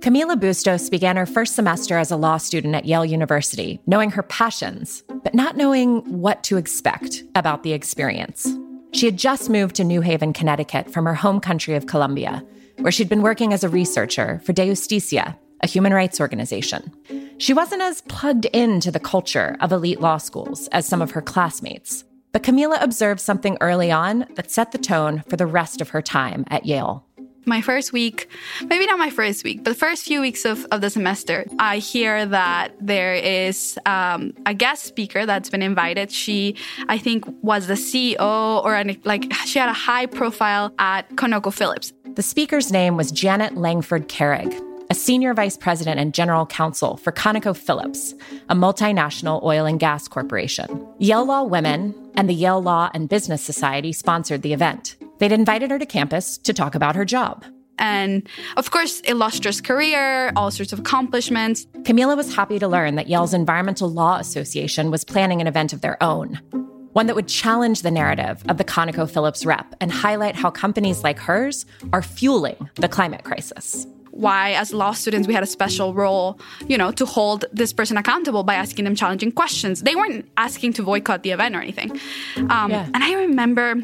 Camila Bustos began her first semester as a law student at Yale University, knowing her passions, but not knowing what to expect about the experience. She had just moved to New Haven, Connecticut from her home country of Colombia, where she'd been working as a researcher for Dejusticia, a human rights organization. She wasn't as plugged into the culture of elite law schools as some of her classmates, but Camila observed something early on that set the tone for the rest of her time at Yale my first week, maybe not my first week, but the first few weeks of, of the semester, I hear that there is um, a guest speaker that's been invited. She, I think, was the CEO or an, like she had a high profile at ConocoPhillips. The speaker's name was Janet Langford Carrig, a senior vice president and general counsel for ConocoPhillips, a multinational oil and gas corporation. Yale Law Women and the Yale Law and Business Society sponsored the event. They'd invited her to campus to talk about her job. And of course, illustrious career, all sorts of accomplishments. Camila was happy to learn that Yale's Environmental Law Association was planning an event of their own, one that would challenge the narrative of the ConocoPhillips rep and highlight how companies like hers are fueling the climate crisis why as law students we had a special role you know to hold this person accountable by asking them challenging questions they weren't asking to boycott the event or anything um, yeah. and i remember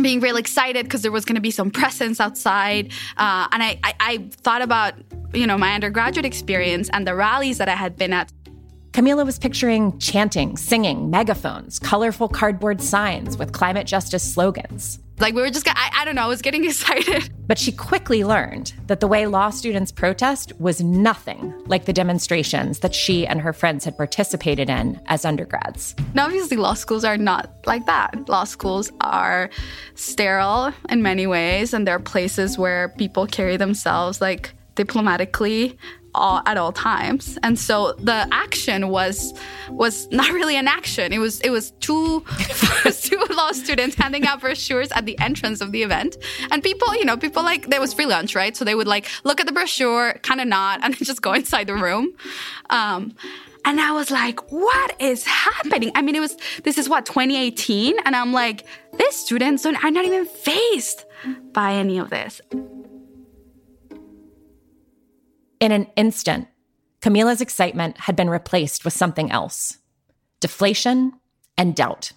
being really excited because there was going to be some presence outside. Uh, and I, I, I thought about, you know, my undergraduate experience and the rallies that I had been at. Camila was picturing chanting, singing, megaphones, colorful cardboard signs with climate justice slogans. Like we were just, I, I don't know, I was getting excited. But she quickly learned that the way law students protest was nothing like the demonstrations that she and her friends had participated in as undergrads. Now, obviously, law schools are not like that. Law schools are sterile in many ways, and they're places where people carry themselves like diplomatically all, at all times. And so the action was was not really an action. It was it was two two law students handing out brochures at the entrance of the event, and people, you know, people like there was free lunch, right? So they would like look at the brochure, kind of nod, and just go inside the room. Um, and I was like, what is happening? I mean, it was, this is what, 2018? And I'm like, these students are not even faced by any of this. In an instant, Camila's excitement had been replaced with something else deflation and doubt.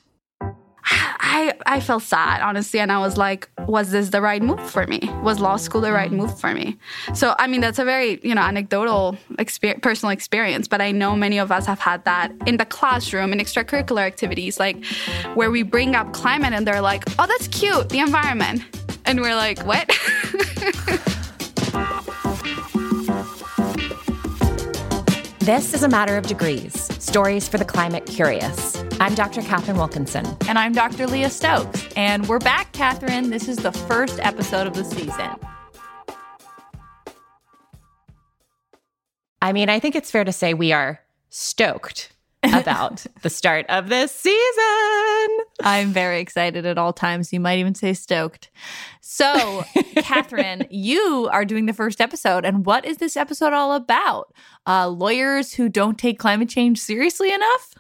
I, I felt sad, honestly, and I was like, was this the right move for me? Was law school the right mm-hmm. move for me? So, I mean, that's a very, you know, anecdotal experience, personal experience, but I know many of us have had that in the classroom, in extracurricular activities, like where we bring up climate and they're like, oh, that's cute, the environment. And we're like, what? This is a matter of degrees stories for the climate curious. I'm Dr. Katharine Wilkinson. And I'm Dr. Leah Stokes. And we're back, Katharine. This is the first episode of the season. I mean, I think it's fair to say we are stoked about the start of this season. I'm very excited at all times. You might even say stoked. So, Katharine, you are doing the first episode. And what is this episode all about? Uh, lawyers who don't take climate change seriously enough?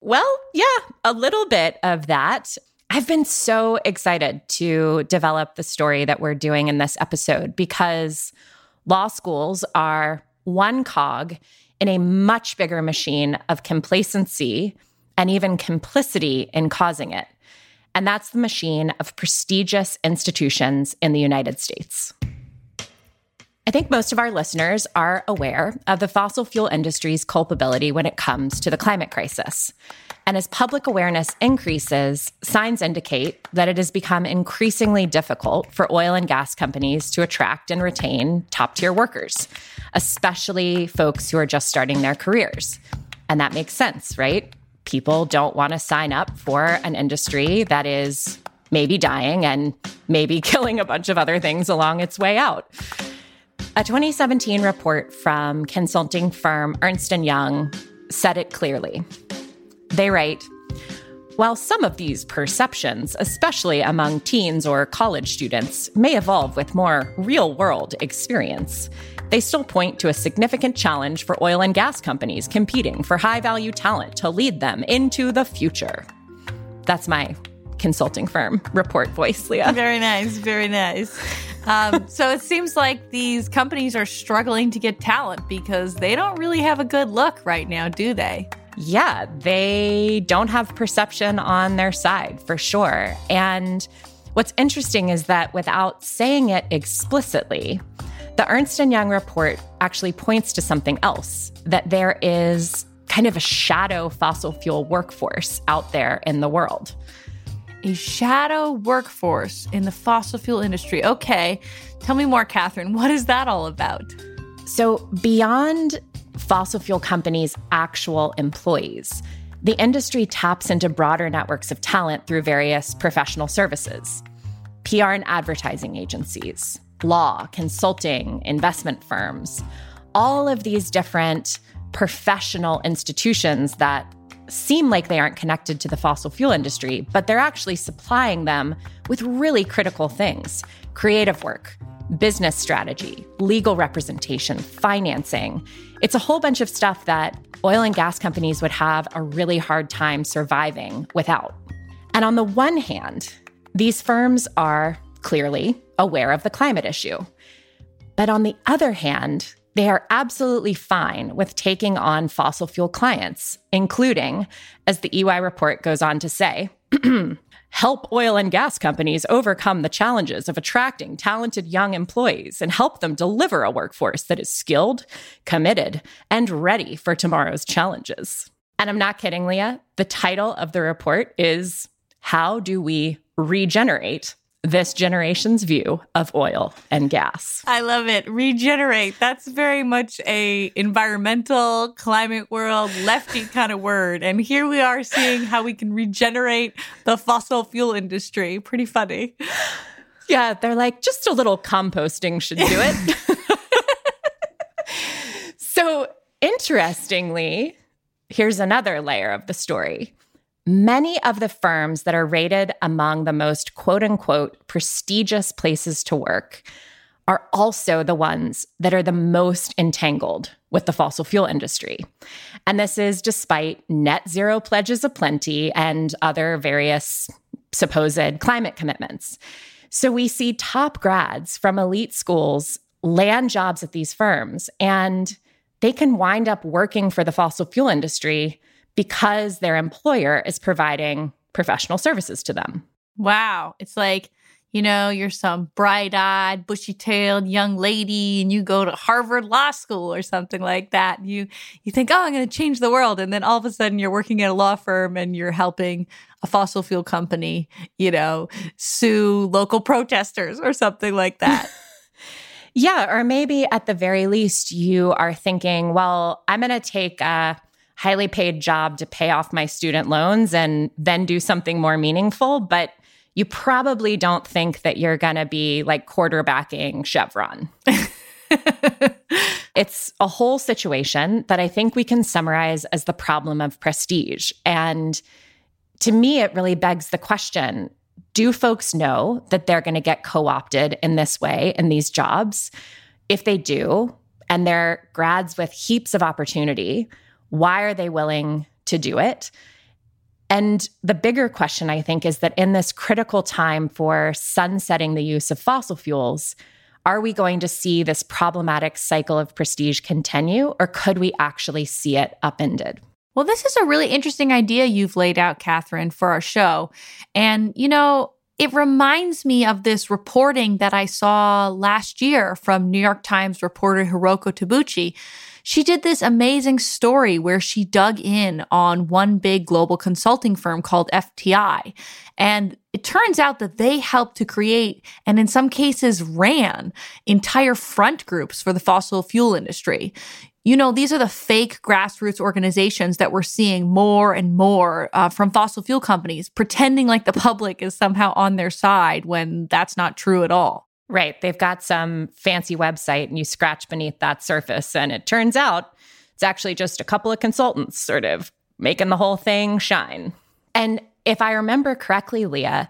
Well, yeah, a little bit of that. I've been so excited to develop the story that we're doing in this episode because law schools are one cog in a much bigger machine of complacency and even complicity in causing it. And that's the machine of prestigious institutions in the United States. I think most of our listeners are aware of the fossil fuel industry's culpability when it comes to the climate crisis. And as public awareness increases, signs indicate that it has become increasingly difficult for oil and gas companies to attract and retain top tier workers, especially folks who are just starting their careers. And that makes sense, right? People don't want to sign up for an industry that is maybe dying and maybe killing a bunch of other things along its way out. A 2017 report from consulting firm Ernst & Young said it clearly. They write While some of these perceptions, especially among teens or college students, may evolve with more real world experience, they still point to a significant challenge for oil and gas companies competing for high value talent to lead them into the future. That's my consulting firm report voice, Leah. Very nice, very nice. Um, so it seems like these companies are struggling to get talent because they don't really have a good look right now, do they? Yeah, they don't have perception on their side for sure. And what's interesting is that without saying it explicitly, the Ernst & Young report actually points to something else that there is kind of a shadow fossil fuel workforce out there in the world. A shadow workforce in the fossil fuel industry. Okay, tell me more, Katharine. What is that all about? So, beyond fossil fuel companies' actual employees, the industry taps into broader networks of talent through various professional services, PR and advertising agencies, law, consulting, investment firms, all of these different professional institutions that seem like they aren't connected to the fossil fuel industry, but they're actually supplying them with really critical things creative work, business strategy, legal representation, financing. It's a whole bunch of stuff that oil and gas companies would have a really hard time surviving without. And on the one hand, these firms are clearly aware of the climate issue. But on the other hand, they are absolutely fine with taking on fossil fuel clients, including, as the EY report goes on to say, help oil and gas companies overcome the challenges of attracting talented young employees and help them deliver a workforce that is skilled, committed, and ready for tomorrow's challenges. And I'm not kidding, Leah. The title of the report is How Do We Regenerate this generation's view of oil and gas. I love it. Regenerate. That's very much a environmental, climate world, lefty kind of word. And here we are seeing how we can regenerate the fossil fuel industry. Pretty funny. Yeah, they're like just a little composting should do it. so, interestingly, here's another layer of the story. Many of the firms that are rated among the most quote unquote prestigious places to work are also the ones that are the most entangled with the fossil fuel industry. And this is despite net zero pledges aplenty and other various supposed climate commitments. So we see top grads from elite schools land jobs at these firms, and they can wind up working for the fossil fuel industry because their employer is providing professional services to them. Wow. It's like, you know, you're some bright eyed, bushy tailed young lady and you go to Harvard Law School or something like that. You, you think, oh, I'm going to change the world. And then all of a sudden you're working at a law firm and you're helping a fossil fuel company, you know, sue local protesters or something like that. yeah. Or maybe at the very least, you are thinking, well, I'm going to take a highly paid job to pay off my student loans and then do something more meaningful. But you probably don't think that you're going to be like quarterbacking Chevron. it's a whole situation that I think we can summarize as the problem of prestige. And to me, it really begs the question do folks know that they're going to get co opted in this way in these jobs? If they do, and they're grads with heaps of opportunity, why are they willing to do it? And the bigger question, I think, is that in this critical time for sunsetting the use of fossil fuels, are we going to see this problematic cycle of prestige continue, or could we actually see it upended? Well, this is a really interesting idea you've laid out, Katharine, for our show. And, you know, it reminds me of this reporting that I saw last year from New York Times reporter Hiroko Tabuchi she did this amazing story where she dug in on one big global consulting firm called FTI. And it turns out that they helped to create and in some cases ran entire front groups for the fossil fuel industry. You know, these are the fake grassroots organizations that we're seeing more and more uh, from fossil fuel companies, pretending like the public is somehow on their side when that's not true at all. Right. They've got some fancy website and you scratch beneath that surface. And it turns out it's actually just a couple of consultants sort of making the whole thing shine. And if I remember correctly, Leah,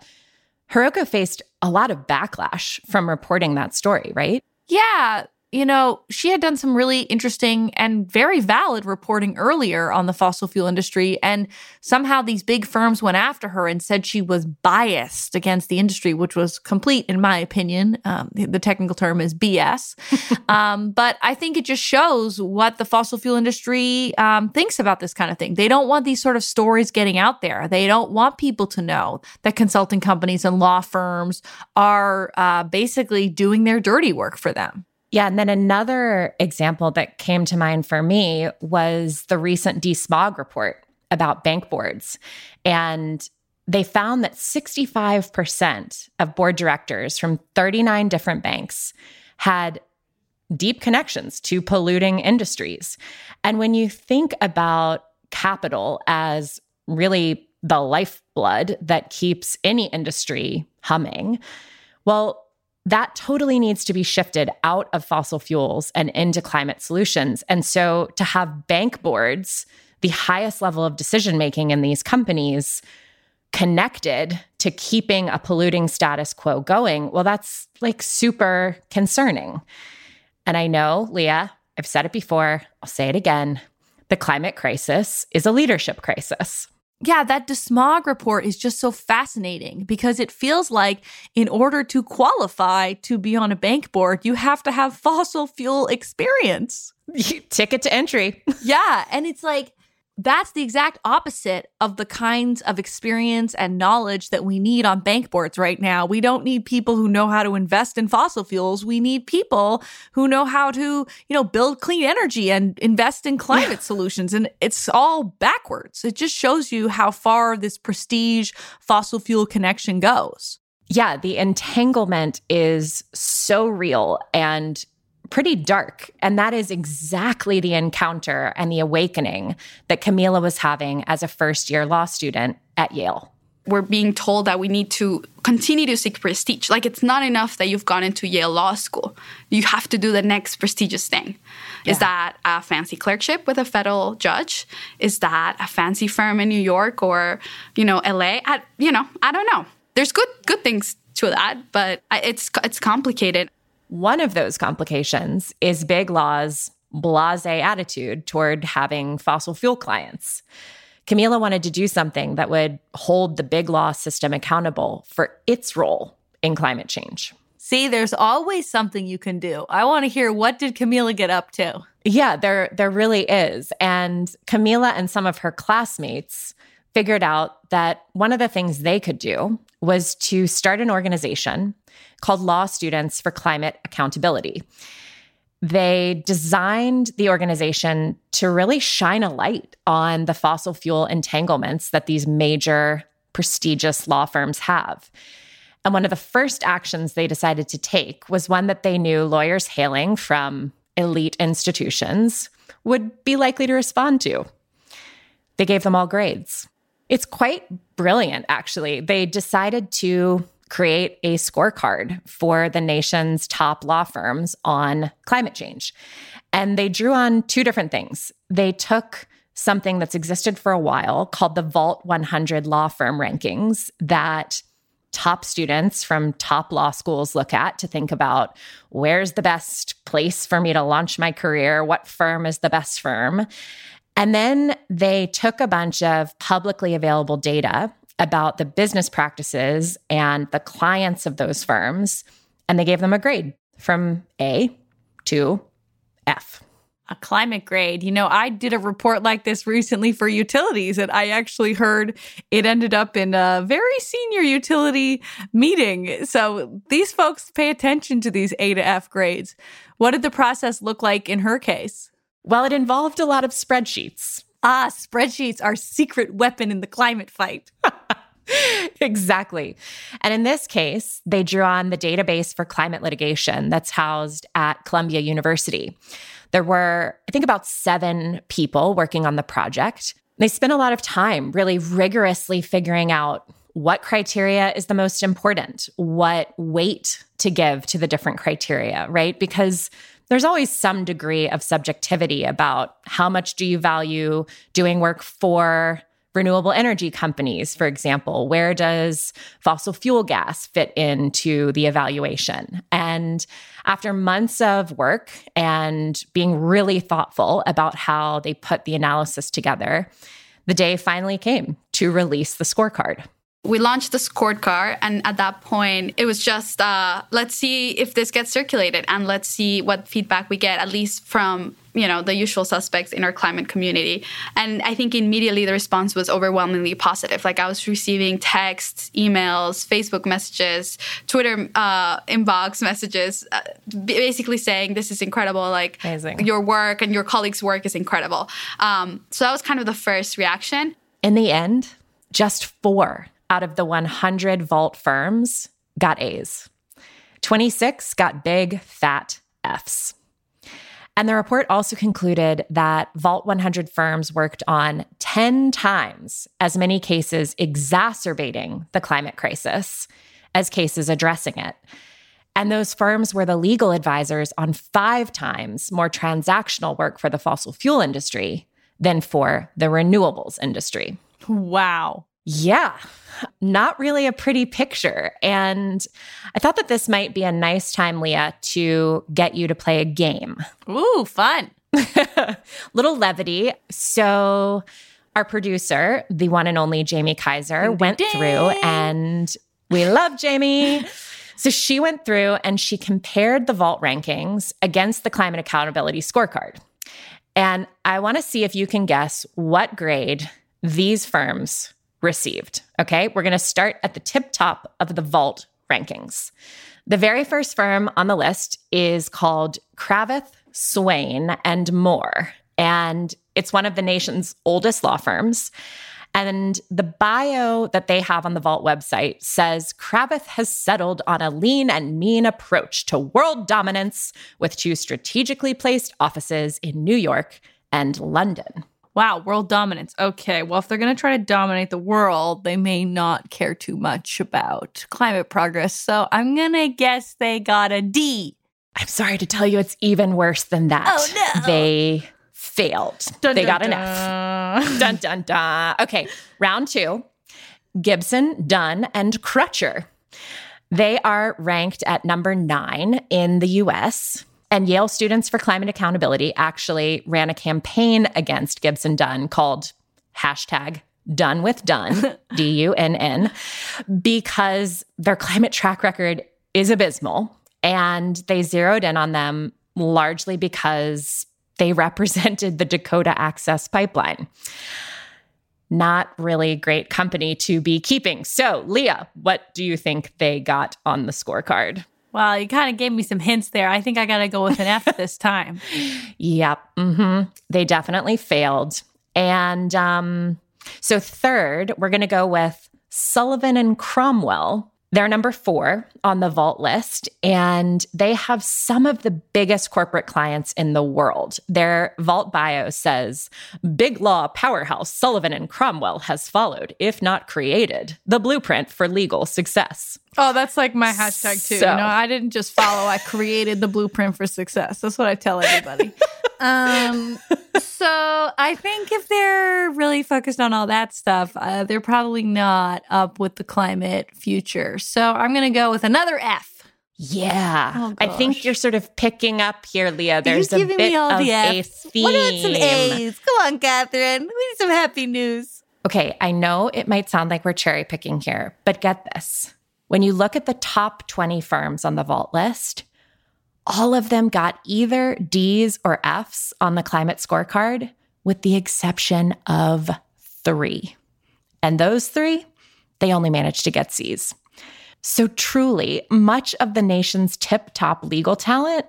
Hiroko faced a lot of backlash from reporting that story, right? Yeah. You know, she had done some really interesting and very valid reporting earlier on the fossil fuel industry. And somehow these big firms went after her and said she was biased against the industry, which was complete, in my opinion. Um, the technical term is BS. um, but I think it just shows what the fossil fuel industry um, thinks about this kind of thing. They don't want these sort of stories getting out there. They don't want people to know that consulting companies and law firms are uh, basically doing their dirty work for them. Yeah. And then another example that came to mind for me was the recent DeSmog report about bank boards. And they found that 65% of board directors from 39 different banks had deep connections to polluting industries. And when you think about capital as really the lifeblood that keeps any industry humming, well, that totally needs to be shifted out of fossil fuels and into climate solutions. And so to have bank boards, the highest level of decision making in these companies, connected to keeping a polluting status quo going, well, that's like super concerning. And I know, Leah, I've said it before, I'll say it again. The climate crisis is a leadership crisis yeah, that DeSmog report is just so fascinating because it feels like in order to qualify to be on a bank board, you have to have fossil fuel experience. Ticket to entry. yeah. And it's like, that's the exact opposite of the kinds of experience and knowledge that we need on bank boards right now. We don't need people who know how to invest in fossil fuels. We need people who know how to, you know, build clean energy and invest in climate yeah. solutions. And it's all backwards. It just shows you how far this prestige fossil fuel connection goes. Yeah, the entanglement is so real and pretty dark. And that is exactly the encounter and the awakening that Camila was having as a first year law student at Yale. We're being told that we need to continue to seek prestige. Like it's not enough that you've gone into Yale Law School. You have to do the next prestigious thing. Yeah. Is that a fancy clerkship with a federal judge? Is that a fancy firm in New York or, you know, LA? I, you know, I don't know. There's good good things to that, but it's it's complicated. One of those complications is Big Law's blase attitude toward having fossil fuel clients. Camila wanted to do something that would hold the Big Law system accountable for its role in climate change. See, there's always something you can do. I want to hear what did Camila get up to? Yeah, there there really is. And Camila and some of her classmates figured out that one of the things they could do was to start an organization called Law Students for Climate Accountability. They designed the organization to really shine a light on the fossil fuel entanglements that these major prestigious law firms have. And one of the first actions they decided to take was one that they knew lawyers hailing from elite institutions would be likely to respond to. They gave them all grades. It's quite brilliant, actually. They decided to create a scorecard for the nation's top law firms on climate change. And they drew on two different things. They took something that's existed for a while called the Vault 100 law firm rankings that top students from top law schools look at to think about where's the best place for me to launch my career? What firm is the best firm? And then they took a bunch of publicly available data about the business practices and the clients of those firms, and they gave them a grade from A to F. A climate grade. You know, I did a report like this recently for utilities, and I actually heard it ended up in a very senior utility meeting. So these folks pay attention to these A to F grades. What did the process look like in her case? Well, it involved a lot of spreadsheets. Ah, spreadsheets are secret weapon in the climate fight. exactly. And in this case, they drew on the database for climate litigation that's housed at Columbia University. There were, I think, about seven people working on the project. They spent a lot of time really rigorously figuring out what criteria is the most important, what weight to give to the different criteria, right? Because there's always some degree of subjectivity about how much do you value doing work for renewable energy companies, for example. Where does fossil fuel gas fit into the evaluation? And after months of work and being really thoughtful about how they put the analysis together, the day finally came to release the scorecard we launched the scorecard and at that point it was just uh, let's see if this gets circulated and let's see what feedback we get at least from you know the usual suspects in our climate community. And i think immediately the response was overwhelmingly positive. Like i was receiving texts emails facebook messages twitter uh, inbox messages uh, basically saying this is incredible. Like Amazing. your work and your colleagues work is incredible. Um, so that was kind of the first reaction. In the end just four out of the 100 vault firms got a's 26 got big fat f's and the report also concluded that Vault 100 firms worked on 10 times as many cases exacerbating the climate crisis as cases addressing it. And those firms were the legal advisors on five times more transactional work for the fossil fuel industry than for the renewables industry. Wow. Yeah, not really a pretty picture. And I thought that this might be a nice time, Leah, to get you to play a game. Ooh, fun. Little levity. So, our producer, the one and only Jaime Kaiser, went ding. through and we love Jaime. So she went through and she compared the vault rankings against the climate accountability scorecard. And I want to see if you can guess what grade these firms received. Okay, we're going to start at the tip top of the vault rankings. The very first firm on the list is called Cravath, Swaine, and Moore. And it's one of the nation's oldest law firms. And the bio that they have on the Vault website says Cravath has settled on a lean and mean approach to world dominance with two strategically placed offices in New York and London. Wow, world dominance. Okay, well, if they're going to try to dominate the world, they may not care too much about climate progress. So I'm going to guess they got a D. I'm sorry to tell you, it's even worse than that. Oh, no. They failed. Dun, they dun, got an. F. dun, dun, dun. Okay, round two Gibson, Dunn, and Crutcher. They are ranked at number nine in the US. And Yale Students for Climate Accountability actually ran a campaign against Gibson Dunn called hashtag done with Dunn, D U N N, because their climate track record is abysmal. And they zeroed in on them largely because they represented the Dakota Access Pipeline. Not really great company to be keeping. So, Leah, what do you think they got on the scorecard? Well, you kind of gave me some hints there. I think I got to go with an F this time. Yep. Mm-hmm. They definitely failed. And um, so, third, we're going to go with Sullivan and Cromwell. They're number four on the vault list, and they have some of the biggest corporate clients in the world. Their vault bio says Big law powerhouse Sullivan and Cromwell has followed, if not created, the blueprint for legal success. Oh, that's like my hashtag too. So, you know, I didn't just follow, I created the blueprint for success. That's what I tell everybody. um, so I think if they're really focused on all that stuff, uh, they're probably not up with the climate future. So I'm going to go with another F. Yeah. Oh, I think you're sort of picking up here, Leah. There's you're a giving bit me all of the a F's. theme. What about some A's? Come on, Katharine. We need some happy news. Okay, I know it might sound like we're cherry picking here, but get this. When you look at the top 20 firms on the vault list, all of them got either D's or F's on the climate scorecard, with the exception of three. And those three, they only managed to get C's. So truly, much of the nation's tip top legal talent,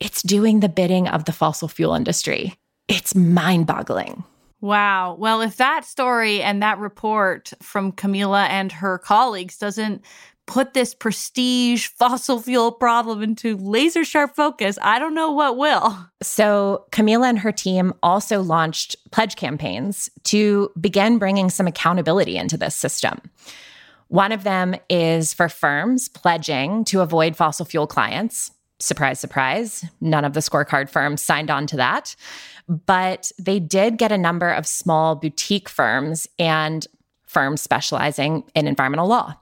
it's doing the bidding of the fossil fuel industry. It's mind boggling. Wow. Well, if that story and that report from Camila and her colleagues doesn't put this prestige fossil fuel problem into laser sharp focus, I don't know what will. So, Camila and her team also launched pledge campaigns to begin bringing some accountability into this system. One of them is for firms pledging to avoid fossil fuel clients. Surprise, surprise. None of the scorecard firms signed on to that. But they did get a number of small boutique firms and firms specializing in environmental law.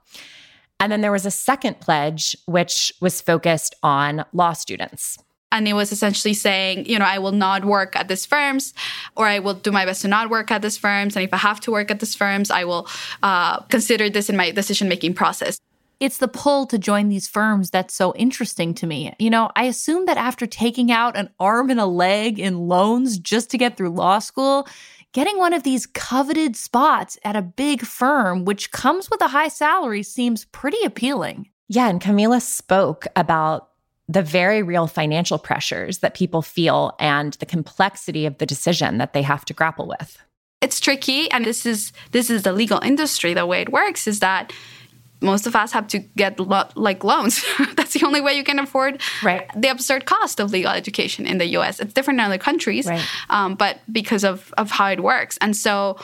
And then there was a second pledge, which was focused on law students. And it was essentially saying, you know, I will not work at these firms, or I will do my best to not work at these firms. And if I have to work at these firms, I will uh, consider this in my decision making process. It's the pull to join these firms that's so interesting to me. You know, I assume that after taking out an arm and a leg in loans just to get through law school, getting one of these coveted spots at a big firm, which comes with a high salary, seems pretty appealing. Yeah. And Camila spoke about the very real financial pressures that people feel and the complexity of the decision that they have to grapple with. It's tricky and this is this is the legal industry the way it works is that most of us have to get lo- like loans. That's the only way you can afford right. the absurd cost of legal education in the U.S. It's different in other countries, right. um, but because of of how it works, and so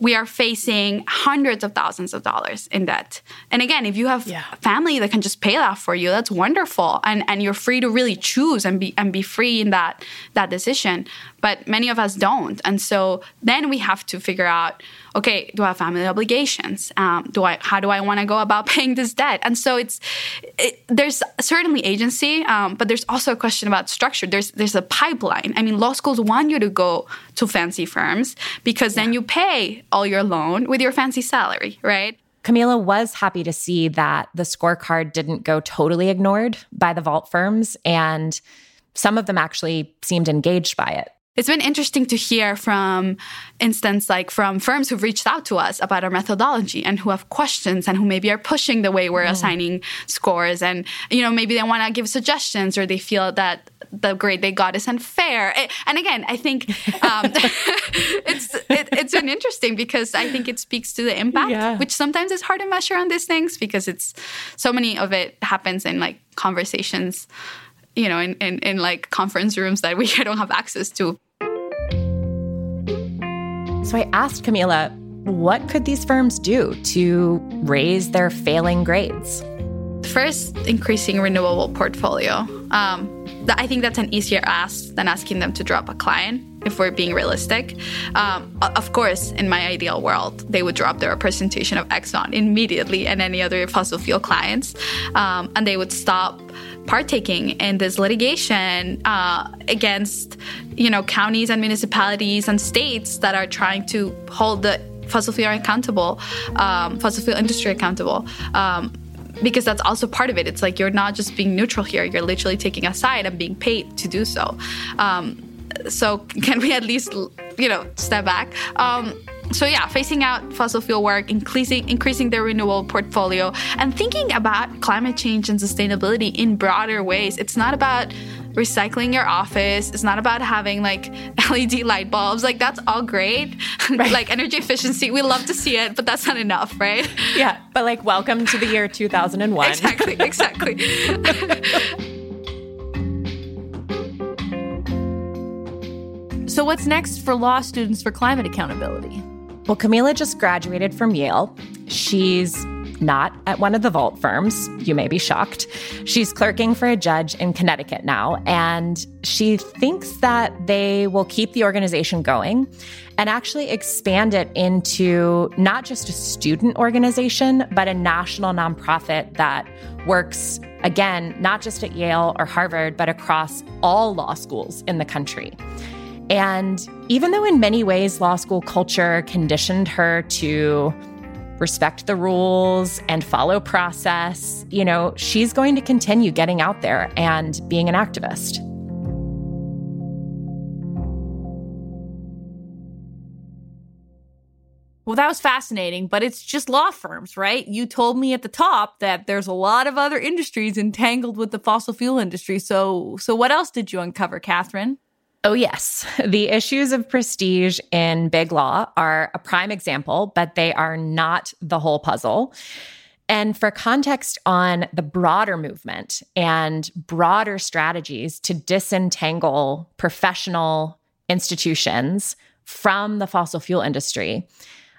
we are facing hundreds of thousands of dollars in debt. And again, if you have yeah. family that can just pay that for you, that's wonderful. And and you're free to really choose and be and be free in that that decision. But many of us don't. And so then we have to figure out okay, do I have family obligations? Um, do I? How do I want to go about paying this debt? And so it's it, there's certainly agency, um, but there's also a question about structure. There's there's a pipeline. I mean, law schools want you to go to fancy firms because yeah. then you pay all your loan with your fancy salary, right? Camila was happy to see that the scorecard didn't go totally ignored by the vault firms, and some of them actually seemed engaged by it it's been interesting to hear from instance like from firms who've reached out to us about our methodology and who have questions and who maybe are pushing the way we're mm. assigning scores and you know maybe they want to give suggestions or they feel that the grade they got is unfair and again i think um, it's it, has been interesting because i think it speaks to the impact yeah. which sometimes is hard to measure on these things because it's so many of it happens in like conversations you know in, in, in like conference rooms that we don't have access to so I asked Camila, what could these firms do to raise their failing grades? First, increasing renewable portfolio. Um, I think that's an easier ask than asking them to drop a client if we're being realistic. Um, of course, in my ideal world, they would drop their representation of Exxon immediately and any other fossil fuel clients, um, and they would stop partaking in this litigation uh, against, you know, counties and municipalities and states that are trying to hold the fossil fuel accountable, um, fossil fuel industry accountable. Um, because that's also part of it. It's like you're not just being neutral here; you're literally taking a side and being paid to do so. Um, so, can we at least, you know, step back? Um, so yeah, phasing out fossil fuel work, increasing increasing their renewable portfolio, and thinking about climate change and sustainability in broader ways. It's not about recycling your office. It's not about having like LED light bulbs. Like that's all great. Right. like energy efficiency, we love to see it, but that's not enough, right? Yeah, but like welcome to the year 2001. exactly, exactly. so what's next for law students for climate accountability? Well, Camila just graduated from Yale. She's not at one of the vault firms. You may be shocked. She's clerking for a judge in Connecticut now, and she thinks that they will keep the organization going and actually expand it into not just a student organization, but a national nonprofit that works, again, not just at Yale or Harvard, but across all law schools in the country. And even though in many ways law school culture conditioned her to respect the rules and follow process, you know, she's going to continue getting out there and being an activist. Well, that was fascinating, but it's just law firms, right? You told me at the top that there's a lot of other industries entangled with the fossil fuel industry. So, so what else did you uncover, Katharine? Oh, yes. The issues of prestige in big law are a prime example, but they are not the whole puzzle. And for context on the broader movement and broader strategies to disentangle professional institutions from the fossil fuel industry,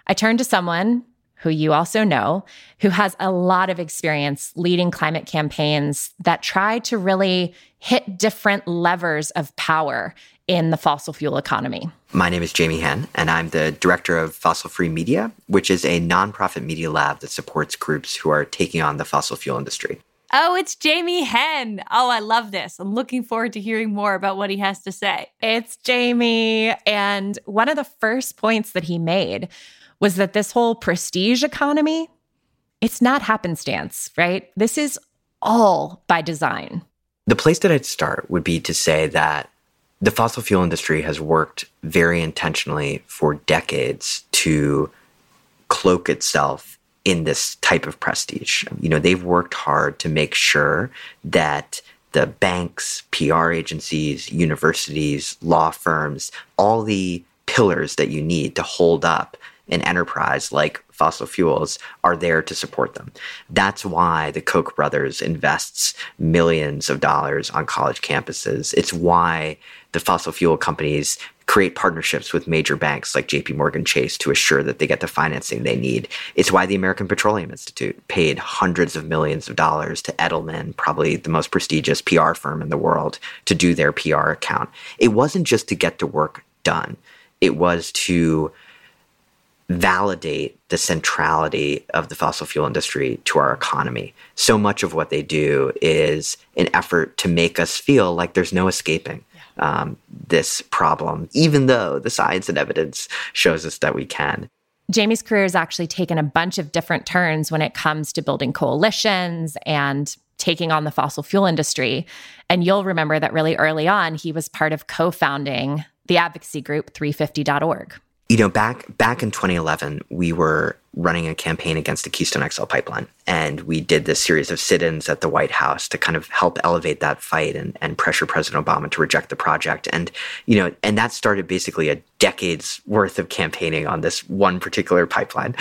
I turned to someone who you also know, who has a lot of experience leading climate campaigns that try to really hit different levers of power in the fossil fuel economy. My name is Jamie Henn, and I'm the director of Fossil Free Media, which is a nonprofit media lab that supports groups who are taking on the fossil fuel industry. Oh, it's Jamie Henn. Oh, I love this. I'm looking forward to hearing more about what he has to say. It's Jamie. And one of the first points that he made was that this whole prestige economy, it's not happenstance, right? This is all by design. The place that I'd start would be to say that the fossil fuel industry has worked very intentionally for decades to cloak itself in this type of prestige. You know, they've worked hard to make sure that the banks, PR agencies, universities, law firms, all the pillars that you need to hold up an enterprise like fossil fuels are there to support them. That's why the Koch brothers invests millions of dollars on college campuses. It's why the fossil fuel companies create partnerships with major banks like JP Morgan Chase to assure that they get the financing they need. It's why the American Petroleum Institute paid hundreds of millions of dollars to Edelman, probably the most prestigious PR firm in the world, to do their PR account. It wasn't just to get the work done, it was to validate the centrality of the fossil fuel industry to our economy. So much of what they do is an effort to make us feel like there's no escaping um, this problem, even though the science and evidence shows us that we can. Jamie's career has actually taken a bunch of different turns when it comes to building coalitions and taking on the fossil fuel industry. And you'll remember that really early on, he was part of co founding the advocacy group 350.org. You know, back back in 2011, we were running a campaign against the Keystone XL pipeline, and we did this series of sit-ins at the White House to kind of help elevate that fight and, and pressure President Obama to reject the project. And you know, and that started basically a decade's worth of campaigning on this one particular pipeline.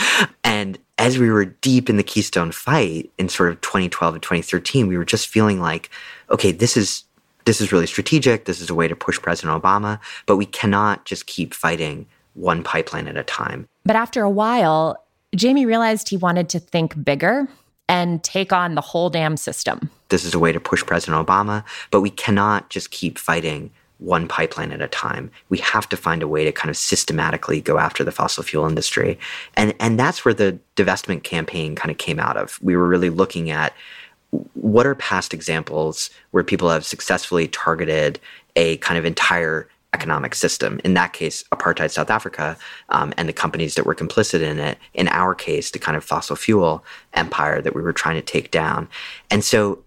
And as we were deep in the Keystone fight in sort of 2012 and 2013, we were just feeling like, okay, this is this is really strategic. This is a way to push President Obama, but we cannot just keep fighting one pipeline at a time. But after a while, Jamie realized he wanted to think bigger and take on the whole damn system. This is a way to push President Obama, but we cannot just keep fighting one pipeline at a time. We have to find a way to kind of systematically go after the fossil fuel industry. And and that's where the divestment campaign kind of came out of. We were really looking at what are past examples where people have successfully targeted a kind of entire economic system. In that case, apartheid South Africa um, and the companies that were complicit in it. In our case, the kind of fossil fuel empire that we were trying to take down. And so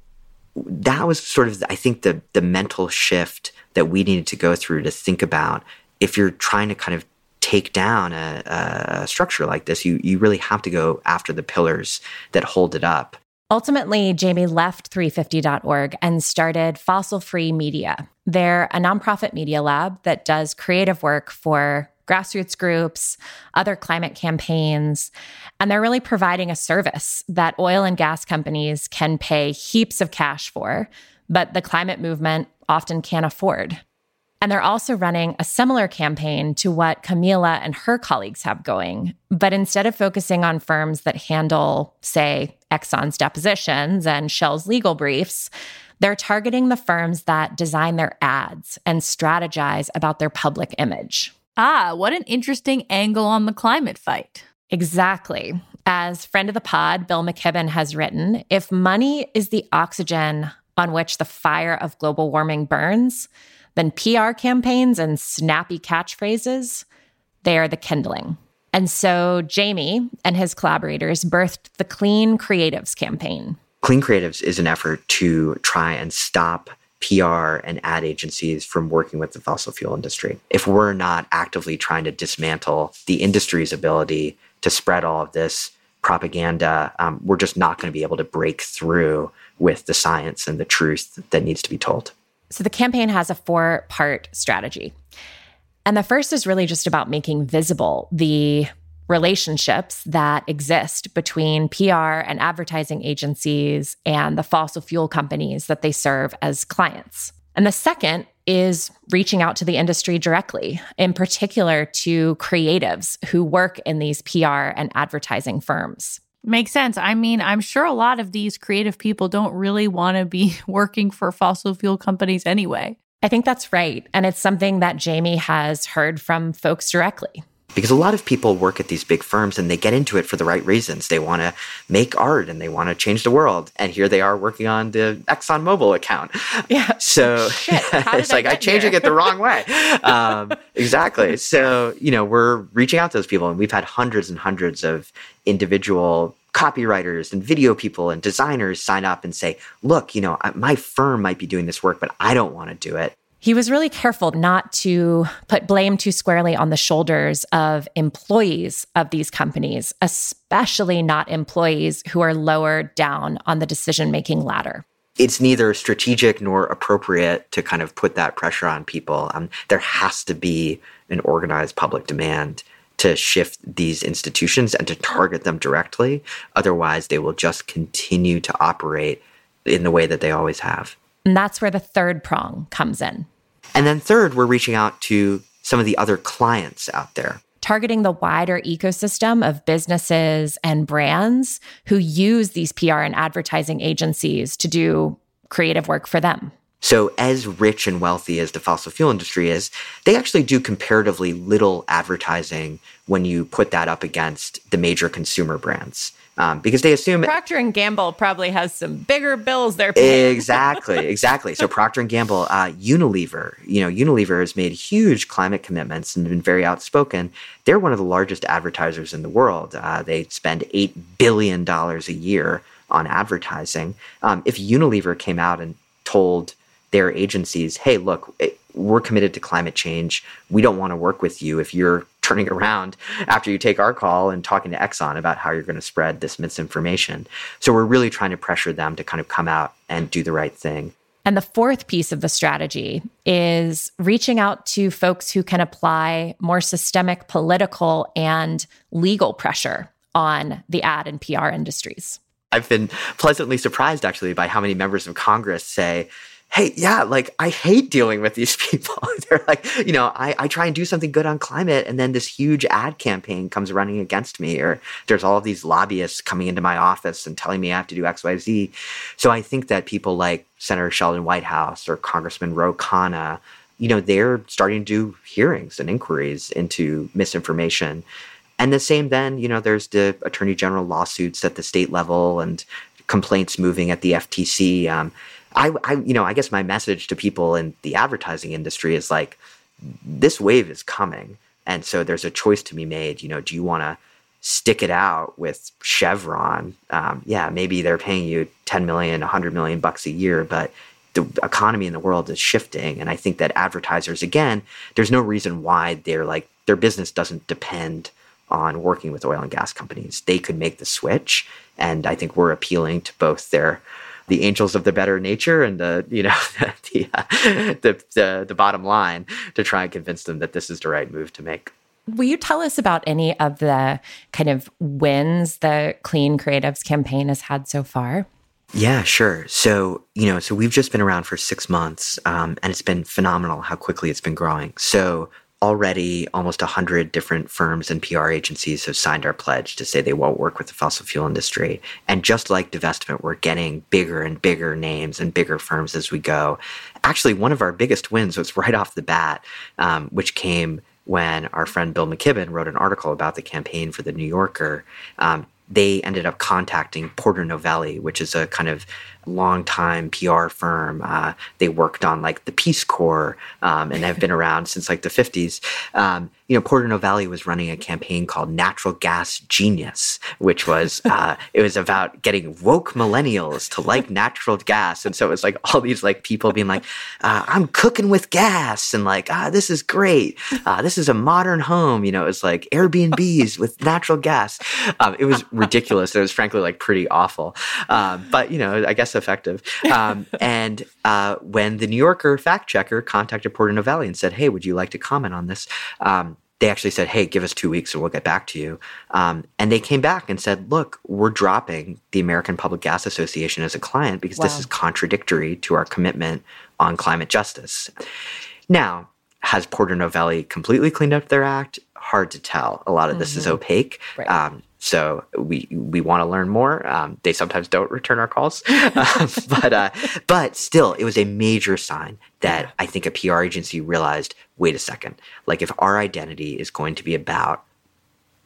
that was sort of, I think, the the mental shift that we needed to go through to think about if you're trying to kind of take down a, a structure like this, you you really have to go after the pillars that hold it up. Ultimately, Jamie left 350.org and started Fossil Free Media. They're a nonprofit media lab that does creative work for grassroots groups, other climate campaigns, and they're really providing a service that oil and gas companies can pay heaps of cash for, but the climate movement often can't afford. And they're also running a similar campaign to what Camila and her colleagues have going. But instead of focusing on firms that handle, say, Exxon's depositions and Shell's legal briefs, they're targeting the firms that design their ads and strategize about their public image. Ah, what an interesting angle on the climate fight. Exactly. As friend of the pod, Bill McKibben has written if money is the oxygen on which the fire of global warming burns, then PR campaigns and snappy catchphrases, they are the kindling. And so Jamie and his collaborators birthed the Clean Creatives campaign. Clean Creatives is an effort to try and stop PR and ad agencies from working with the fossil fuel industry. If we're not actively trying to dismantle the industry's ability to spread all of this propaganda, um, we're just not going to be able to break through with the science and the truth that needs to be told. So the campaign has a four part strategy. And the first is really just about making visible the relationships that exist between PR and advertising agencies and the fossil fuel companies that they serve as clients. And the second is reaching out to the industry directly, in particular to creatives who work in these PR and advertising firms. Makes sense. I mean, I'm sure a lot of these creative people don't really want to be working for fossil fuel companies anyway. I think that's right. And it's something that Jamie has heard from folks directly. Because a lot of people work at these big firms and they get into it for the right reasons. They want to make art and they want to change the world. And here they are working on the ExxonMobil account. Yeah. So it's like I'm changing it the wrong way. Um, exactly. So, you know, we're reaching out to those people and we've had hundreds and hundreds of individual copywriters and video people and designers sign up and say, look, you know, my firm might be doing this work, but I don't want to do it. He was really careful not to put blame too squarely on the shoulders of employees of these companies, especially not employees who are lower down on the decision making ladder. It's neither strategic nor appropriate to kind of put that pressure on people. Um, there has to be an organized public demand to shift these institutions and to target them directly. Otherwise, they will just continue to operate in the way that they always have. And that's where the third prong comes in. And then, third, we're reaching out to some of the other clients out there. Targeting the wider ecosystem of businesses and brands who use these PR and advertising agencies to do creative work for them. So, as rich and wealthy as the fossil fuel industry is, they actually do comparatively little advertising when you put that up against the major consumer brands. Um, because they assume Procter and Gamble probably has some bigger bills they're paying. exactly, exactly. So Procter and Gamble, uh, Unilever, you know, Unilever has made huge climate commitments and been very outspoken. They're one of the largest advertisers in the world. Uh, they spend eight billion dollars a year on advertising. Um, if Unilever came out and told their agencies, hey, look, eh, we're committed to climate change. We don't want to work with you if you're turning around after you take our call and talking to Exxon about how you're going to spread this misinformation. So we're really trying to pressure them to kind of come out and do the right thing. And the fourth piece of the strategy is reaching out to folks who can apply more systemic political and legal pressure on the ad and PR industries. I've been pleasantly surprised actually by how many members of Congress say, hey, yeah, like I hate dealing with these people. They're like, you know, I, I try and do something good on climate, and then this huge ad campaign comes running against me, or there's all these lobbyists coming into my office and telling me I have to do X, Y, Z. So I think that people like Senator Sheldon Whitehouse or Congressman Ro Khanna, you know, they're starting to do hearings and inquiries into misinformation. And the same then, you know, there's the attorney general lawsuits at the state level and complaints moving at the FTC. Um, I, I, you know, I guess my message to people in the advertising industry is like, this wave is coming, and so there's a choice to be made. You know, do you want to stick it out with Chevron? Um, yeah, maybe they're paying you 10 million, 100 million bucks a year, but the economy in the world is shifting, and I think that advertisers, again, there's no reason why they're like their business doesn't depend on working with oil and gas companies. They could make the switch, and I think we're appealing to both their the angels of the better nature and the you know the, uh, the, the the bottom line to try and convince them that this is the right move to make. Will you tell us about any of the kind of wins the Clean Creatives campaign has had so far? Yeah, sure. So, you know, so we've just been around for six months, um, and it's been phenomenal how quickly it's been growing. So, already almost 100 different firms and PR agencies have signed our pledge to say they won't work with the fossil fuel industry. And just like divestment, we're getting bigger and bigger names and bigger firms as we go. Actually, one of our biggest wins was right off the bat, um, which came when our friend Bill McKibben wrote an article about the campaign for the New Yorker. Um, they ended up contacting Porter Novelli, which is a kind of longtime PR firm. Uh, they worked on like the Peace Corps um, and have been around since like the 50s. Um, you know, Porter Novelli was running a campaign called Natural Gas Genius, which was uh, it was about getting woke millennials to like natural gas, and so it was like all these like people being like, uh, "I'm cooking with gas," and like, "Ah, this is great. Uh, this is a modern home." You know, it was like Airbnbs with natural gas. Um, it was ridiculous. It was frankly like pretty awful. Um, but you know, I guess effective. Um, and uh, when the New Yorker fact checker contacted Porter Novelli and said, "Hey, would you like to comment on this?" Um, they actually said, "Hey, give us two weeks and we'll get back to you." Um, and they came back and said, "Look, we're dropping the American Public Gas Association as a client because wow. this is contradictory to our commitment on climate justice." Now, has Porter Novelli completely cleaned up their act? Hard to tell. A lot of this mm-hmm. is opaque. Right. Um, so we we want to learn more. Um, they sometimes don't return our calls, um, but uh, but still, it was a major sign that. I think a PR agency realized wait a second, like if our identity is going to be about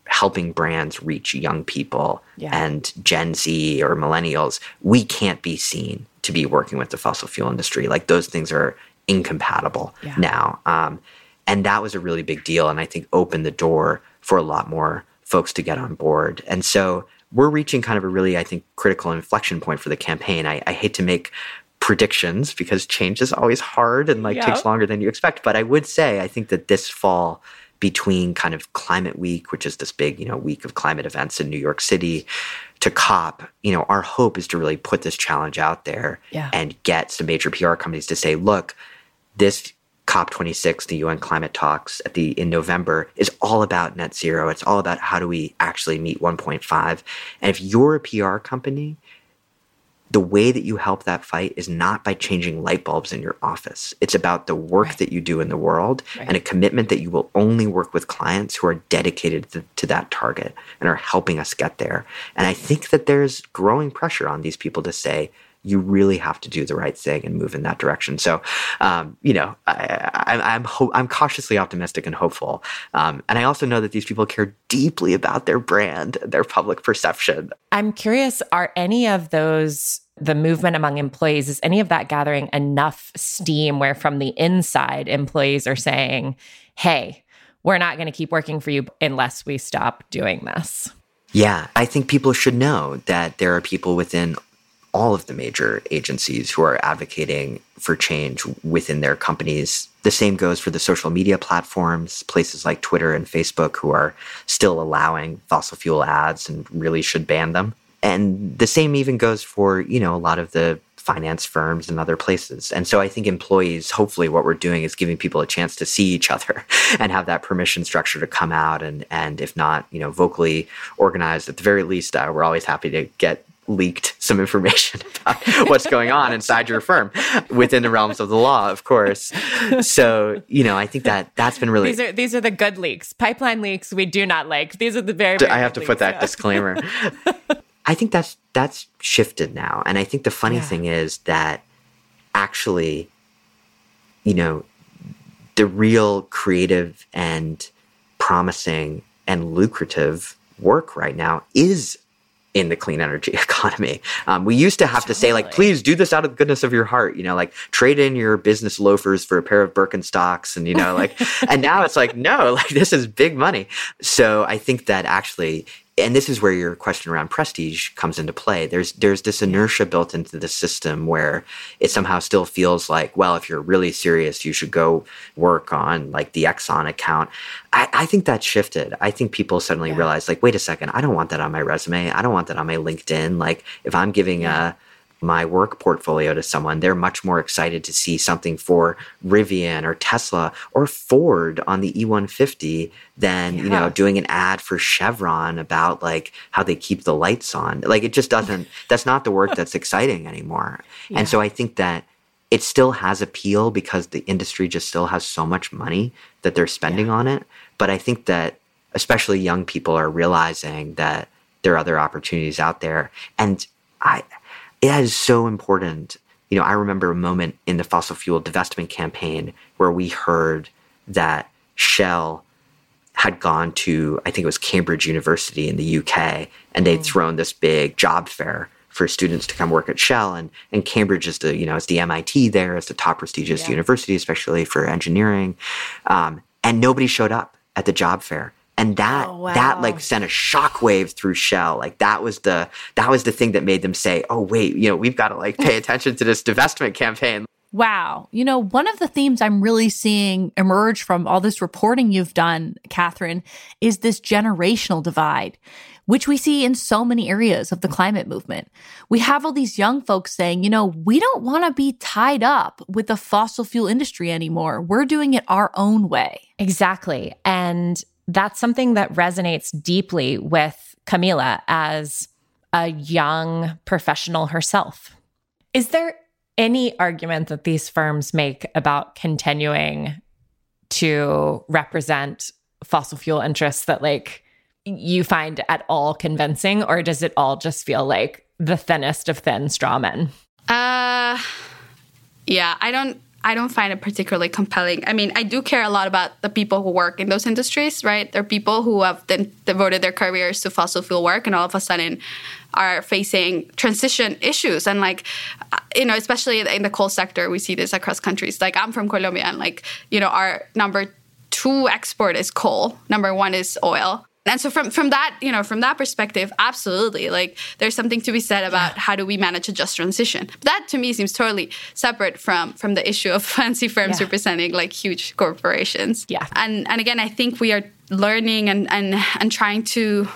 helping brands reach young people yeah. and Gen Z or millennials, we can't be seen to be working with the fossil fuel industry. Like those things are incompatible yeah. now. Um, and that was a really big deal. And I think opened the door for a lot more folks to get on board. And so we're reaching kind of a really, I think, critical inflection point for the campaign. I, I hate to make predictions because change is always hard and like takes longer than you expect. But I would say I think that this fall between kind of climate week, which is this big, you know, week of climate events in New York City, to COP, you know, our hope is to really put this challenge out there yeah. and get some major PR companies to say, look, this COP26, the UN climate talks at the in November, is all about net zero. It's all about how do we actually meet 1.5. And if you're a PR company the way that you help that fight is not by changing light bulbs in your office. It's about the work right. that you do in the world right. and a commitment that you will only work with clients who are dedicated to, to, that target and are helping us get there. And I think that there's growing pressure on these people to say, you really have to do the right thing and move in that direction. So, um, you know, I, am ho- I'm cautiously optimistic and hopeful, um, and I also know that these people care deeply about their brand, their public perception. I'm curious: Are any of those the movement among employees, is any of that gathering enough steam where from the inside, employees are saying, hey, we're not going to keep working for you unless we stop doing this? Yeah, I think people should know that there are people within all of the major agencies who are advocating for change within their companies. The same goes for the social media platforms, places like Twitter and Facebook, who are still allowing fossil fuel ads and really should ban them. And the same even goes for, you know, a lot of the finance firms and other places. And so I think employees, hopefully what we're doing is giving people a chance to see each other and have that permission structure to come out and, and if not, you know, vocally organized, at the very least, uh, we're always happy to get leaked some information about what's going on inside your firm within the realms of the law, of course. So, you know, I think that that's been really these are these are the good leaks. Pipeline leaks we do not like. These are the very, very I have to leaks, put that yeah. disclaimer. I think that's that's shifted now. And I think the funny yeah. thing is that actually, you know, the real creative and promising and lucrative work right now is in the clean energy economy. Um, we used to have totally. to say like, please do this out of the goodness of your heart, you know, like trade in your business loafers for a pair of Birkenstocks and, you know, like, and now it's like, no, like this is big money. So I think that actually and this is where your question around prestige comes into play. There's there's this inertia built into the system where it somehow still feels like, well, if you're really serious, you should go work on like the Exxon account. I, I think that shifted. I think people suddenly yeah. realized, like, wait a second, I don't want that on my resume. I don't want that on my LinkedIn. Like, if I'm giving a my work portfolio to someone, they're much more excited to see something for Rivian or Tesla or Ford on the E150 than, yeah. you know, doing an ad for Chevron about like how they keep the lights on. Like it just doesn't, that's not the work that's exciting anymore. Yeah. And so I think that it still has appeal because the industry just still has so much money that they're spending yeah. on it. But I think that especially young people are realizing that there are other opportunities out there. And I, it is so important. You know, I remember a moment in the fossil fuel divestment campaign where we heard that Shell had gone to, I think it was Cambridge University in the UK, and they'd mm. thrown this big job fair for students to come work at Shell. And, and Cambridge is the, you know, it's the MIT there, it's the top prestigious yeah. university, especially for engineering. Um, and nobody showed up at the job fair and that oh, wow. that like sent a shockwave through shell like that was the that was the thing that made them say oh wait you know we've got to like pay attention to this divestment campaign Wow. You know, one of the themes I'm really seeing emerge from all this reporting you've done, Katharine, is this generational divide. which we see in so many areas of the climate movement. We have all these young folks saying, you know, we don't want to be tied up with the fossil fuel industry anymore. We're doing it our own way. Exactly. And that's something that resonates deeply with Camila as a young professional herself. Is there any argument that these firms make about continuing to represent fossil fuel interests that like you find at all convincing or does it all just feel like the thinnest of thin straw men uh yeah i don't I don't find it particularly compelling. I mean, I do care a lot about the people who work in those industries, right? They're people who have then devoted their careers to fossil fuel work and all of a sudden are facing transition issues. And like, uh, you know, especially in the coal sector, we see this across countries. Like, I'm from Colombia and like, you know, our number two export is coal, number one is oil and so from from that you know from that perspective absolutely like there's something to be said about yeah. how do we manage a just transition that to me seems totally separate from from the issue of fancy firms yeah. representing like huge corporations yeah and and again i think we are learning and and and trying to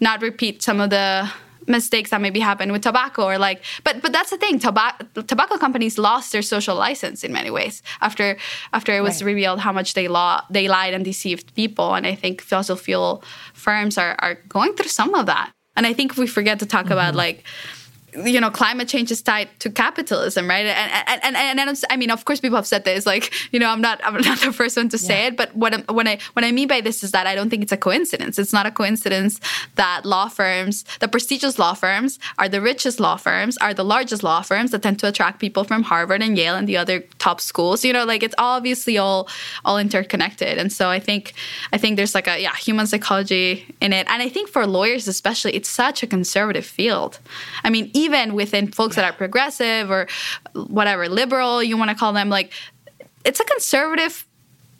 not repeat some of the mistakes that maybe happen with tobacco or like but but that's the thing tobacco tobacco companies lost their social license in many ways after after it was right. revealed how much they law they lied and deceived people and i think fossil fuel firms are are going through some of that and i think we forget to talk mm-hmm. about like you know, climate change is tied to capitalism, right? And and and, and I mean, of course, people have said this. Like, you know, I'm not I'm not the first one to say it, but what I'm, what I what I mean by this is that I don't think it's a coincidence. It's not a coincidence that law firms, the prestigious law firms, are the richest law firms, are the largest law firms that tend to attract people from Harvard and Yale and the other top schools. You know, like it's obviously all all interconnected. And so I think I think there's like a yeah human psychology in it, and I think for lawyers especially, it's such a conservative field. I mean even within folks that are progressive or whatever liberal you want to call them like it's a conservative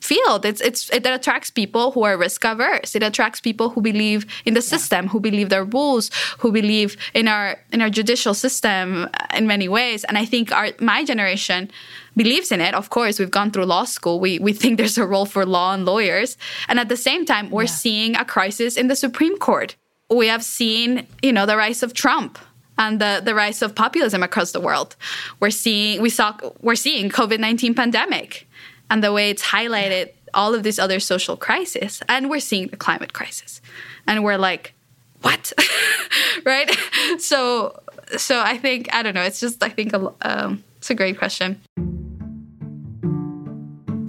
field. It's it's it attracts people who are risk averse. It attracts people who believe in the system who believe their rules who believe in our in our judicial system uh, in many ways. And i think our my generation believes in it. Of course we've gone through law school. We we think there's a role for law and lawyers. And at the same time we're yeah. seeing a crisis in the supreme court. We have seen you know the rise of trump and the, the rise of populism across the world. We're seeing we saw we're seeing COVID nineteen pandemic and the way it's highlighted all of these other social crises, and we're seeing the climate crisis, and we're like, what, right? So so I think I don't know. It's just I think a, um, it's a great question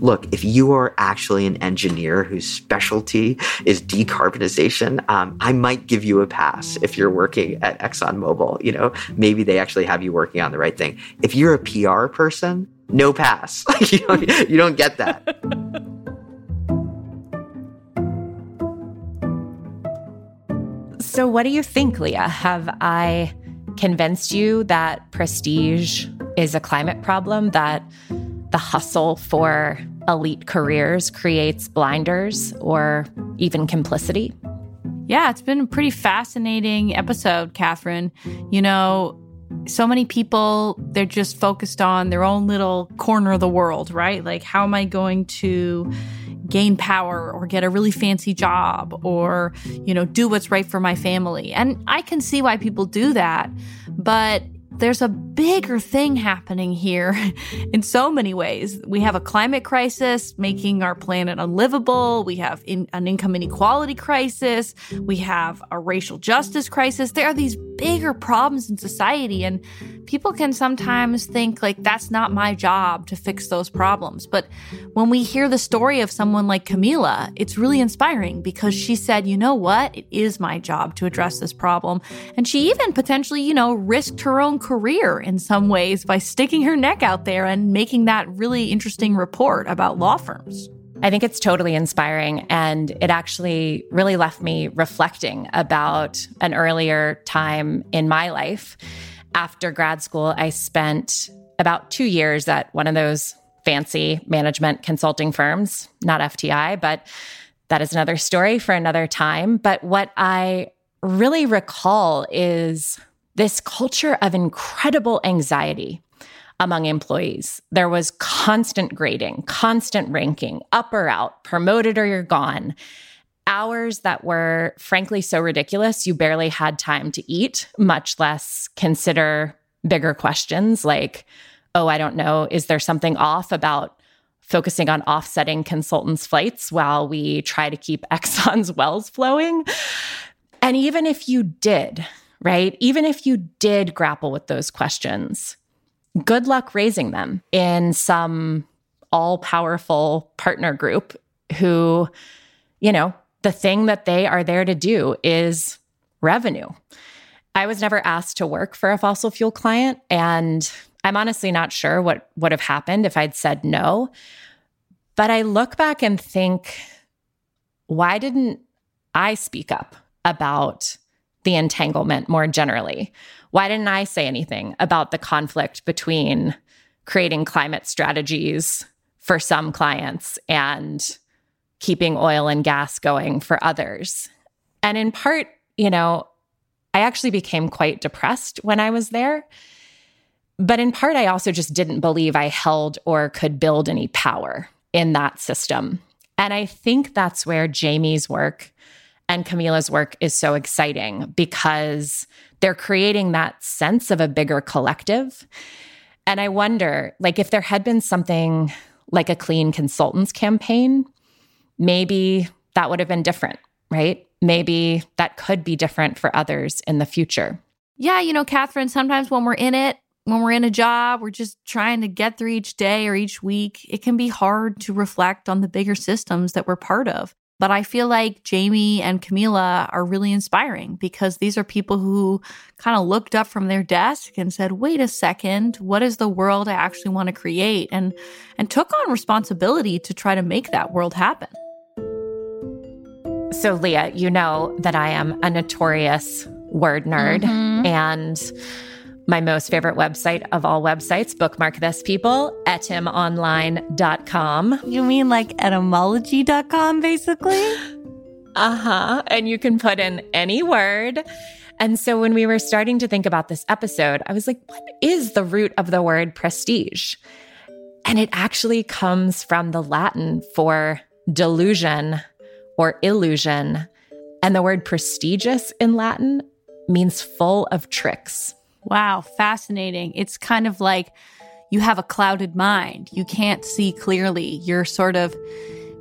look, if you are actually an engineer whose specialty is decarbonization, um, I might give you a pass if you're working at ExxonMobil. You know, maybe they actually have you working on the right thing. If you're a PR person, no pass. you, don't, you don't get that. So, what do you think, Leah? Have I convinced you that prestige is a climate problem, that the hustle for elite careers creates blinders or even complicity. Yeah, it's been a pretty fascinating episode, Katharine. You know, so many people, they're just focused on their own little corner of the world, right? Like, how am I going to gain power or get a really fancy job or, you know, do what's right for my family? And I can see why people do that. But there's a bigger thing happening here in so many ways. We have a climate crisis making our planet unlivable. We have in, an income inequality crisis. We have a racial justice crisis. There are these bigger problems in society, and people can sometimes think like that's not my job to fix those problems. But when we hear the story of someone like Camila, it's really inspiring because she said, you know what? It is my job to address this problem. And she even potentially, you know, risked her own career in some ways by sticking her neck out there and making that really interesting report about law firms. I think it's totally inspiring. And it actually really left me reflecting about an earlier time in my life after grad school, I spent about two years at one of those fancy management consulting firms, not FTI, but that is another story for another time. But what I really recall is this culture of incredible anxiety among employees. There was constant grading, constant ranking, up or out, promoted or you're gone. hours that were frankly so ridiculous you barely had time to eat, much less consider bigger questions like, oh, I don't know, is there something off about focusing on offsetting consultants' flights while we try to keep Exxon's wells flowing? And even if you did, right, even if you did grapple with those questions, good luck raising them in some all powerful partner group who, you know, the thing that they are there to do is revenue. I was never asked to work for a fossil fuel client, and I'm honestly not sure what would have happened if I'd said no. But I look back and think, why didn't I speak up about the entanglement more generally? Why didn't I say anything about the conflict between creating climate strategies for some clients and keeping oil and gas going for others? And in part, you know, I actually became quite depressed when I was there. But in part, I also just didn't believe I held or could build any power in that system. And I think that's where Jamie's work and Camila's work is so exciting because they're creating that sense of a bigger collective. And I wonder, like, if there had been something like a clean consultants campaign, maybe that would have been different, right? Maybe that could be different for others in the future. Yeah, you know, Katharine, sometimes when we're in it, when we're in a job, we're just trying to get through each day or each week. It can be hard to reflect on the bigger systems that we're part of. But I feel like Jamie and Camila are really inspiring because these are people who kind of looked up from their desk and said, "Wait a second, what is the world I actually want to create?" and and took on responsibility to try to make that world happen. So Leah, you know that I am a notorious word nerd mm-hmm. and my most favorite website of all websites, bookmark this people, etymonline.com. You mean like etymology.com, basically? Uh huh. And you can put in any word. And so when we were starting to think about this episode, I was like, what is the root of the word prestige? And it actually comes from the Latin for delusion or illusion. And the word prestigious in Latin means full of tricks. Wow, fascinating. It's kind of like you have a clouded mind. You can't see clearly. You're sort of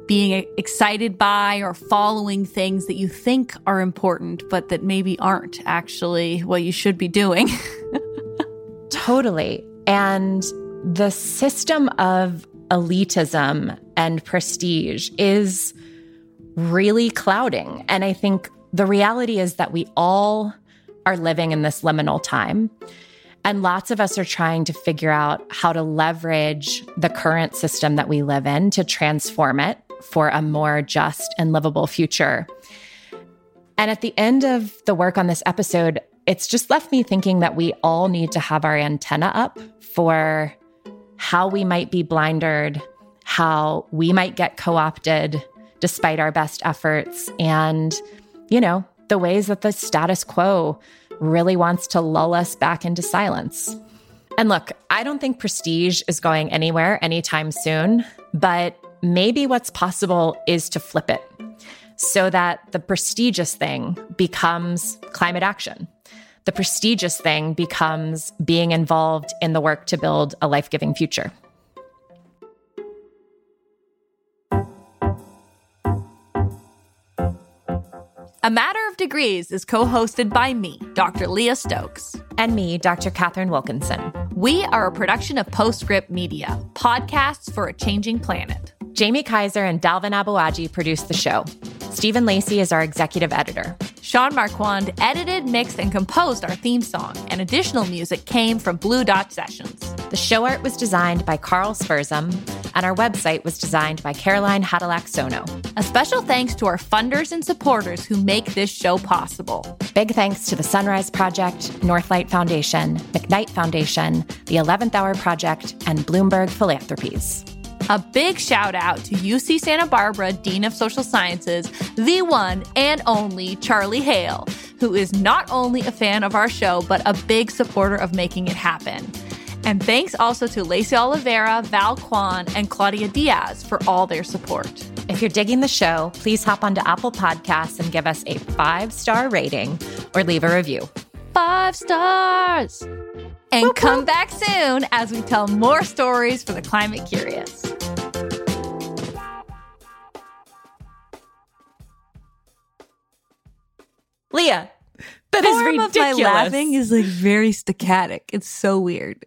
being excited by or following things that you think are important, but that maybe aren't actually what you should be doing. totally. And the system of elitism and prestige is really clouding. And I think the reality is that we all are living in this liminal time. And lots of us are trying to figure out how to leverage the current system that we live in to transform it for a more just and livable future. And at the end of the work on this episode, it's just left me thinking that we all need to have our antenna up for how we might be blindered, how we might get co opted despite our best efforts, and, you know, the ways that the status quo really wants to lull us back into silence. And look, I don't think prestige is going anywhere anytime soon, but maybe what's possible is to flip it so that the prestigious thing becomes climate action. The prestigious thing becomes being involved in the work to build a life giving future. A Matter of Degrees is co hosted by me, Dr. Leah Stokes. And me, Dr. Katharine Wilkinson. We are a production of Postscript Media, podcasts for a changing planet. Jaime Kaiser and Dalvin Aboagye produced the show. Stephen Lacey is our executive editor. Sean Marquand edited, mixed, and composed our theme song, and additional music came from Blue Dot Sessions. The show art was designed by Carl Spurzem, and our website was designed by Caroline Hadilaksono. A special thanks to our funders and supporters who make this show possible. Big thanks to the Sunrise Project, Northlight Foundation, McKnight Foundation, the 11th Hour Project, and Bloomberg Philanthropies. A big shout out to UC Santa Barbara Dean of Social Sciences, the one and only Charlie Hale, who is not only a fan of our show, but a big supporter of making it happen. And thanks also to Lacey Oliveira, Val Kwan, and Claudia Diaz for all their support. If you're digging the show, please hop onto Apple Podcasts and give us a five star rating or leave a review. Five stars. And come back soon as we tell more stories for the climate curious. Leah, that is Form of ridiculous. my laughing is like very staccatic. It's so weird.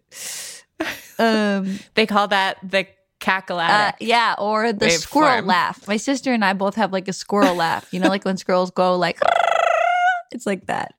Um, they call that the uh, cackle-atic. yeah, or the squirrel Waveform. laugh. My sister and I both have like a squirrel laugh. You know, like when squirrels go like, it's like that.